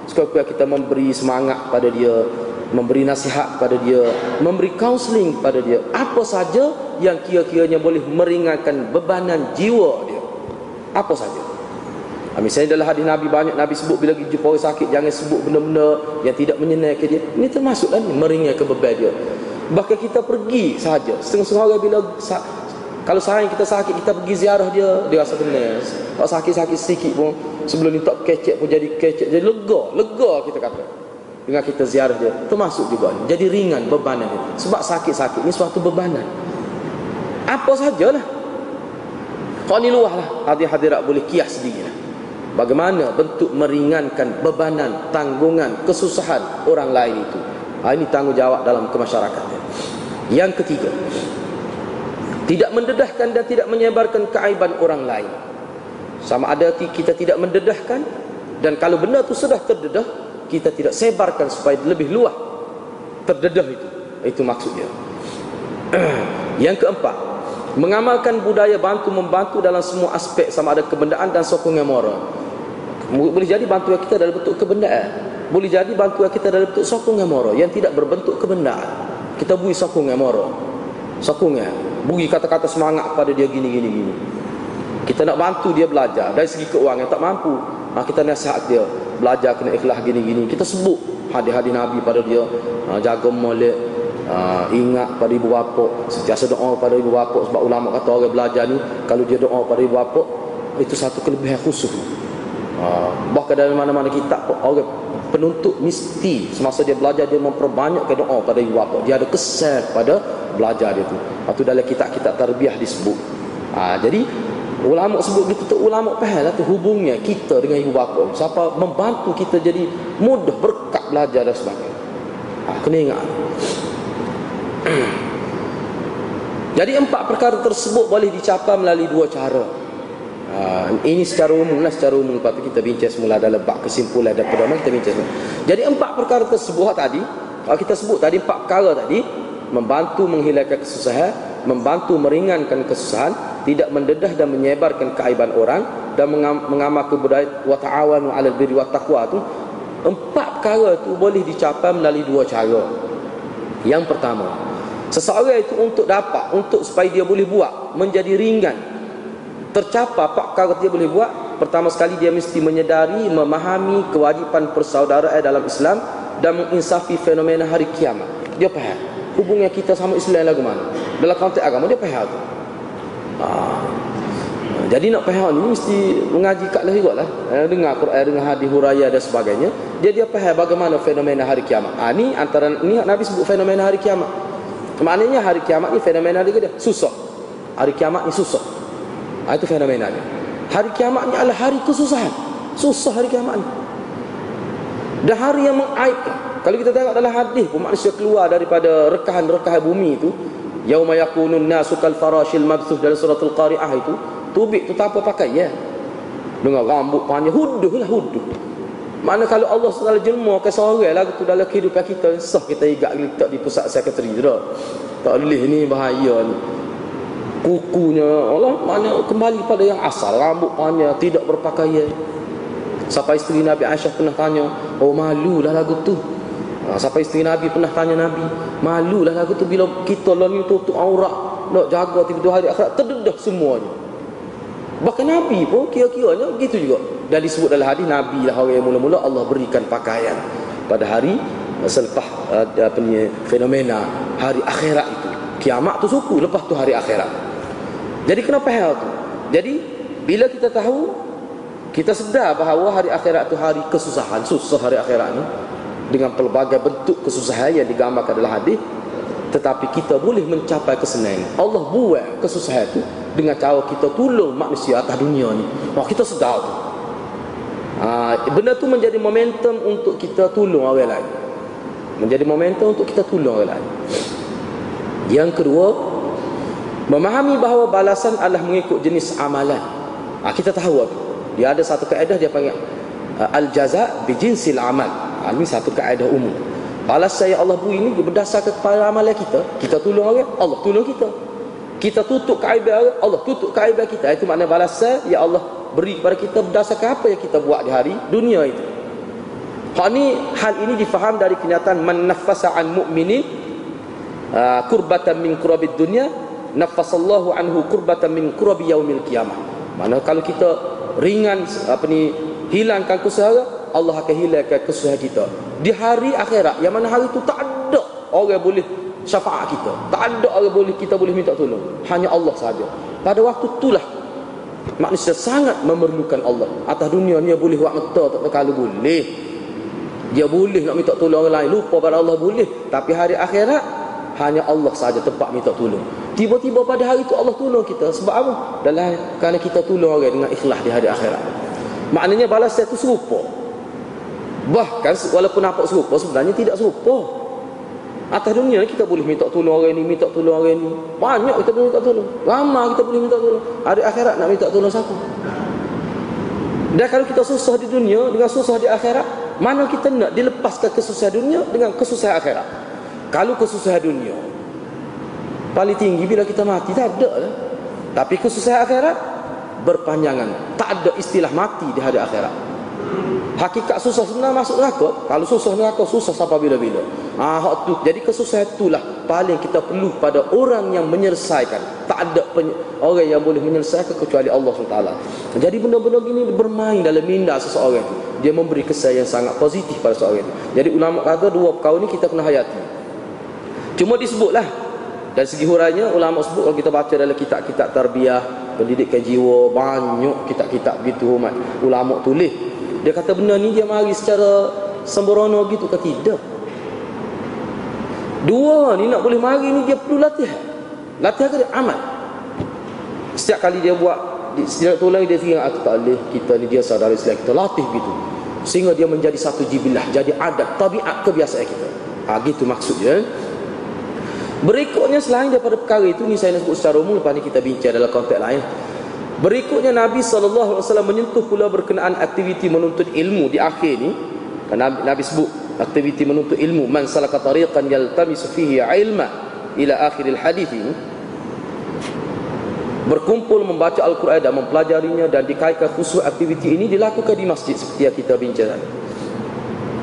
Sekali kita memberi semangat pada dia, memberi nasihat pada dia, memberi kaunseling pada dia. Apa saja yang kira-kiranya boleh meringankan bebanan jiwa dia. Apa saja. Ha, misalnya dalam hadis Nabi banyak Nabi sebut bila jumpa orang sakit jangan sebut benda-benda yang tidak menyenangkan dia. Ini termasuklah meringankan beban dia. Bahkan kita pergi saja. Setengah-setengah bila kalau sayang kita sakit kita pergi ziarah dia dia rasa kena. Kalau sakit-sakit sedikit pun sebelum ni tak kecek pun jadi kecek jadi lega, lega kita kata. Dengan kita ziarah dia termasuk juga ni. Jadi ringan bebanan dia. Sebab sakit-sakit ni suatu bebanan. Apa sajalah. Kau ni luah lah. Hadir hadirat boleh kias sedikit lah. Bagaimana bentuk meringankan bebanan, tanggungan, kesusahan orang lain itu. Ha, ini tanggungjawab dalam kemasyarakatan. Yang ketiga, tidak mendedahkan dan tidak menyebarkan keaiban orang lain. Sama ada kita tidak mendedahkan dan kalau benda itu sudah terdedah kita tidak sebarkan supaya lebih luas terdedah itu. Itu maksudnya. Yang keempat mengamalkan budaya bantu membantu dalam semua aspek sama ada kebendaan dan sokongan moral. Boleh jadi bantuan kita dalam bentuk kebendaan. Boleh jadi bantuan kita dalam bentuk sokongan moral. Yang tidak berbentuk kebendaan. Kita beri sokongan moral. Sokongan beri kata-kata semangat pada dia gini gini gini. Kita nak bantu dia belajar. Dari segi keuangan tak mampu. Ha, kita nasihat dia. Belajar kena ikhlas gini-gini kita sebut hadis-hadis Nabi pada dia. Ha, jaga molek. Ha, ingat pada ibu bapa. Sentiasa doa pada ibu bapa. Sebab ulama kata orang belajar ni kalau dia doa pada ibu bapa itu satu kelebihan khusus. Ha, bahkan dalam mana-mana kitab orang penuntut mesti semasa dia belajar dia memperbanyak ke doa pada ibu bapa. Dia ada kesan pada belajar dia tu. Lepas dalam kitab-kitab tarbiyah disebut. Ha, jadi ulama sebut gitu tu ulama faham lah tu hubungnya kita dengan ibu bapa. Siapa membantu kita jadi mudah berkat belajar dan sebagainya. Ha, kena ingat. Jadi empat perkara tersebut boleh dicapai melalui dua cara ha, ini secara umum lah secara umum lepas tu kita bincang semula dalam bak kesimpulan dan pedoman kita bincang semula jadi empat perkara tersebut tadi kita sebut tadi empat perkara tadi membantu menghilangkan kesusahan, membantu meringankan kesusahan, tidak mendedah dan menyebarkan keaiban orang dan mengamal kebudayaan wa ta'awanu 'alal birri wat taqwa tu empat perkara tu boleh dicapai melalui dua cara. Yang pertama, seseorang itu untuk dapat untuk supaya dia boleh buat menjadi ringan tercapai apa perkara dia boleh buat? Pertama sekali dia mesti menyedari memahami kewajipan persaudaraan dalam Islam dan menginsafi fenomena hari kiamat. Dia faham? Hubungan kita sama Islam lagu mana? Dalam konteks agama dia faham tu? Ha. jadi nak faham ni mesti mengaji kat lah juga lah. Eh, dengar Quran dengar hadis huraya dan sebagainya. Dia dia faham bagaimana fenomena hari kiamat. Ha, ni antara ni Nabi sebut fenomena hari kiamat. Maknanya hari kiamat ni fenomena dia? Susah. Hari kiamat ni susah ha, itu fenomena dia hari kiamat ni adalah hari kesusahan susah hari kiamat ni dan hari yang mengaibkan kalau kita tengok dalam hadis pun manusia keluar daripada rekahan-rekahan bumi itu, yauma yakunun nasu kal farashil mabthuh dalam surah al-qari'ah itu, tubik tu tak apa pakai ya. Dengan rambut panjang huduh lah huduh. Mana kalau Allah Taala jelma ke seorang lagu tu dalam kehidupan kita, sah kita igak letak di pusat sekretari. Tak boleh ni bahaya ni. Kukunya Allah mana kembali pada yang asal, rambut panjang, tidak berpakaian. Sampai isteri Nabi Aisyah pernah tanya, "Oh malulah lagu tu." Ha, sampai isteri Nabi pernah tanya Nabi Malulah lagu tu bila kita lah ni tutup aurat Nak jaga tiba-tiba hari akhirat Terdedah semuanya Bahkan Nabi pun kira-kiranya gitu juga Dan disebut dalam hadis Nabi lah orang yang mula-mula Allah berikan pakaian Pada hari selepas uh, apa ni, fenomena hari akhirat Kiamat tu suku lepas tu hari akhirat. Jadi kenapa hal tu? Jadi bila kita tahu Kita sedar bahawa hari akhirat tu hari kesusahan Susah hari akhirat ni dengan pelbagai bentuk kesusahan yang digambarkan dalam hadis tetapi kita boleh mencapai kesenangan. Allah buat kesusahan itu dengan cara kita tolong manusia atas dunia ni. Oh, kita sedar tu. Ha, benda tu menjadi momentum untuk kita tolong orang lain. Menjadi momentum untuk kita tolong orang lain yang kedua memahami bahawa balasan adalah mengikut jenis amalan ha, kita tahu tu dia ada satu kaedah dia panggil uh, al-jaza bijinsil amal Ha, ini satu kaedah umum. Balas saya Allah beri ini berdasarkan kepada amalan kita. Kita tolong orang, Allah tolong kita. Kita tutup keaiban orang, Allah tutup keaiban kita. Itu makna balas saya, ya Allah beri kepada kita berdasarkan apa yang kita buat di hari dunia itu. Hal ini, hal ini difaham dari kenyataan man nafasa an mu'mini uh, kurbatan min kurabid dunia nafasallahu anhu kurbatan min kurabi yaumil qiyamah. Mana kalau kita ringan apa ni hilangkan kesusahan Allah akan hilangkan kesusahan kita. Di hari akhirat yang mana hari itu tak ada orang boleh syafaat kita. Tak ada orang boleh kita boleh minta tolong. Hanya Allah saja pada waktu itulah manusia sangat memerlukan Allah. Atas dunia ni boleh buat mata tak kalau boleh. Dia boleh nak minta tolong orang lain. Lupa pada Allah boleh. Tapi hari akhirat hanya Allah saja tempat minta tolong tiba-tiba pada hari itu Allah tolong kita sebab apa dalam kerana kita tolong orang dengan ikhlas di hari akhirat maknanya balas itu serupa Bahkan walaupun nampak serupa sebenarnya tidak serupa. Atas dunia kita boleh minta tolong orang ini, minta tolong orang ini. Banyak kita boleh minta tolong. Ramai kita boleh minta tolong. Hari akhirat nak minta tolong siapa? Dan kalau kita susah di dunia dengan susah di akhirat, mana kita nak dilepaskan kesusahan dunia dengan kesusahan akhirat? Kalau kesusahan dunia paling tinggi bila kita mati tak ada lah. Tapi kesusahan akhirat berpanjangan. Tak ada istilah mati di hari akhirat. Hakikat susah sebenarnya masuk neraka. Kalau susah neraka susah sampai bila-bila. Ah tu. Jadi kesusahan itulah paling kita perlu pada orang yang menyelesaikan. Tak ada orang yang boleh menyelesaikan kecuali Allah SWT. Jadi benda-benda gini bermain dalam minda seseorang itu. Dia memberi kesan yang sangat positif pada seseorang itu. Jadi ulama kata dua perkara ini kita kena hayati. Cuma disebutlah dari segi hurainya ulama sebut kalau kita baca dalam kitab-kitab tarbiyah, pendidikan jiwa, banyak kitab-kitab gitu umat ulama tulis. Dia kata benda ni dia mari secara sembrono gitu ke tidak? Dua ni nak boleh mari ni dia perlu latihan. Latihan ke dia? Amal. Setiap kali dia buat setiap tu lagi dia fikir aku tak boleh kita ni dia saudara Islam kita latih gitu sehingga dia menjadi satu jibilah jadi adat tabiat kebiasaan kita ha, gitu maksudnya berikutnya selain daripada perkara itu ni saya nak sebut secara umum lepas ni kita bincang dalam konteks lain. Berikutnya Nabi SAW menyentuh pula berkenaan aktiviti menuntut ilmu di akhir ni. Nabi, Nabi sebut aktiviti menuntut ilmu man salaka tariqan yaltamisu fihi ilma ila akhiril hadis ini berkumpul membaca Al-Quran dan mempelajarinya dan dikaitkan khusus aktiviti ini dilakukan di masjid seperti yang kita bincang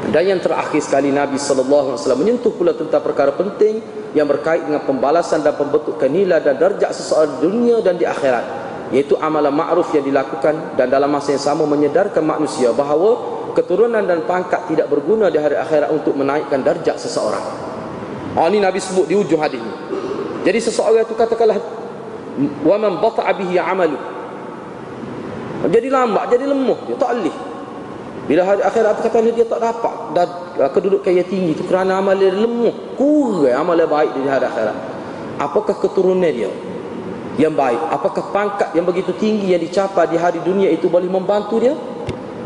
dan yang terakhir sekali Nabi SAW menyentuh pula tentang perkara penting yang berkait dengan pembalasan dan pembentukan nilai dan darjat seseorang di dunia dan di akhirat iaitu amalan ma'ruf yang dilakukan dan dalam masa yang sama menyedarkan manusia bahawa keturunan dan pangkat tidak berguna di hari akhirat untuk menaikkan darjat seseorang. Oh ini Nabi sebut di ujung hadis ini. Jadi seseorang itu katakanlah wa man bata'a bihi 'amalu. Jadi lambat, jadi lemah dia tak leh. Bila hari akhirat kata dia tak dapat dan kedudukan yang tinggi itu kerana amal dia lemah, kurang amal dia baik di hari akhirat. Apakah keturunan dia yang baik? Apakah pangkat yang begitu tinggi yang dicapai di hari dunia itu boleh membantu dia?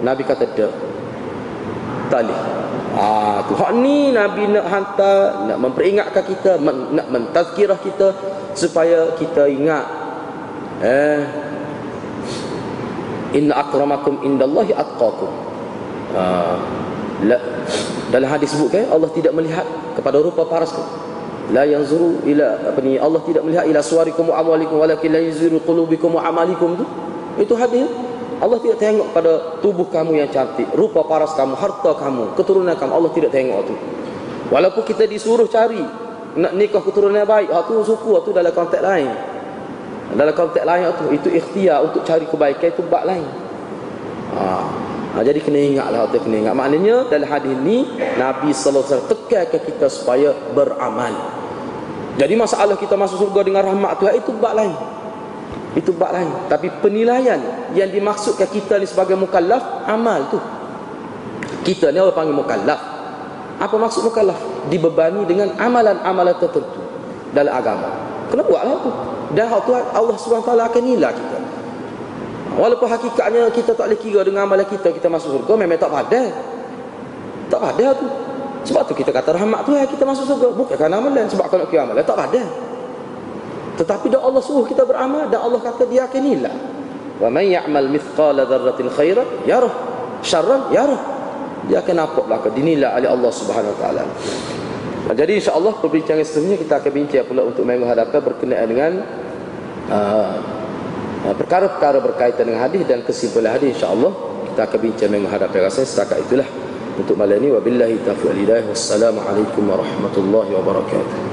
Nabi kata tidak tali. Ah tu hak ni Nabi nak hantar nak memperingatkan kita nak mentazkirah kita supaya kita ingat eh inna akramakum indallahi atqakum. Ah la, dalam hadis sebut kan Allah tidak melihat kepada rupa parasku. La yanzuru ila apa ni Allah tidak melihat ila suwarikum wa amwalikum walakin la yanzuru qulubikum wa amalikum tu. Itu hadis Allah tidak tengok pada tubuh kamu yang cantik, rupa paras kamu, harta kamu, keturunan kamu. Allah tidak tengok itu. Walaupun kita disuruh cari nak nikah keturunan baik, itu suku itu dalam konteks lain. Dalam konteks lain itu itu ikhtiar untuk cari kebaikan itu bab lain. Ha. Ha jadi kena ingatlah atau kena ingat. Maknanya dalam hadis ini Nabi sallallahu alaihi wasallam tekankan kita supaya beramal. Jadi masalah kita masuk surga dengan rahmat Tuhan itu bab lain. Itu bab lain. Tapi penilaian yang dimaksudkan kita ni sebagai mukallaf amal tu. Kita ni orang panggil mukallaf. Apa maksud mukallaf? Dibebani dengan amalan-amalan tertentu dalam agama. Kena buatlah tu. Dan Allah SWT akan nilai kita walaupun hakikatnya kita tak boleh kira dengan amalan kita kita masuk surga memang tak pada tak pada tu sebab tu kita kata rahmat tu kita masuk surga bukan kerana amalan sebab kalau kira amalan tak pada tetapi dah Allah suruh kita beramal dan Allah kata dia akan nilai. Wa man ya'mal mithqala dzarratin khairan yarah, syarran yarah. Dia akan nampak belaka dinilai oleh Allah Subhanahu wa taala. Jadi insya-Allah perbincangan seterusnya kita akan bincang pula untuk minggu hadapan berkenaan dengan uh, perkara-perkara berkaitan dengan hadis dan kesimpulan hadis insya-Allah kita akan bincang hadapan. Rasanya setakat itulah untuk malam ini. Wabillahi taufiq wassalamu alaikum warahmatullahi wabarakatuh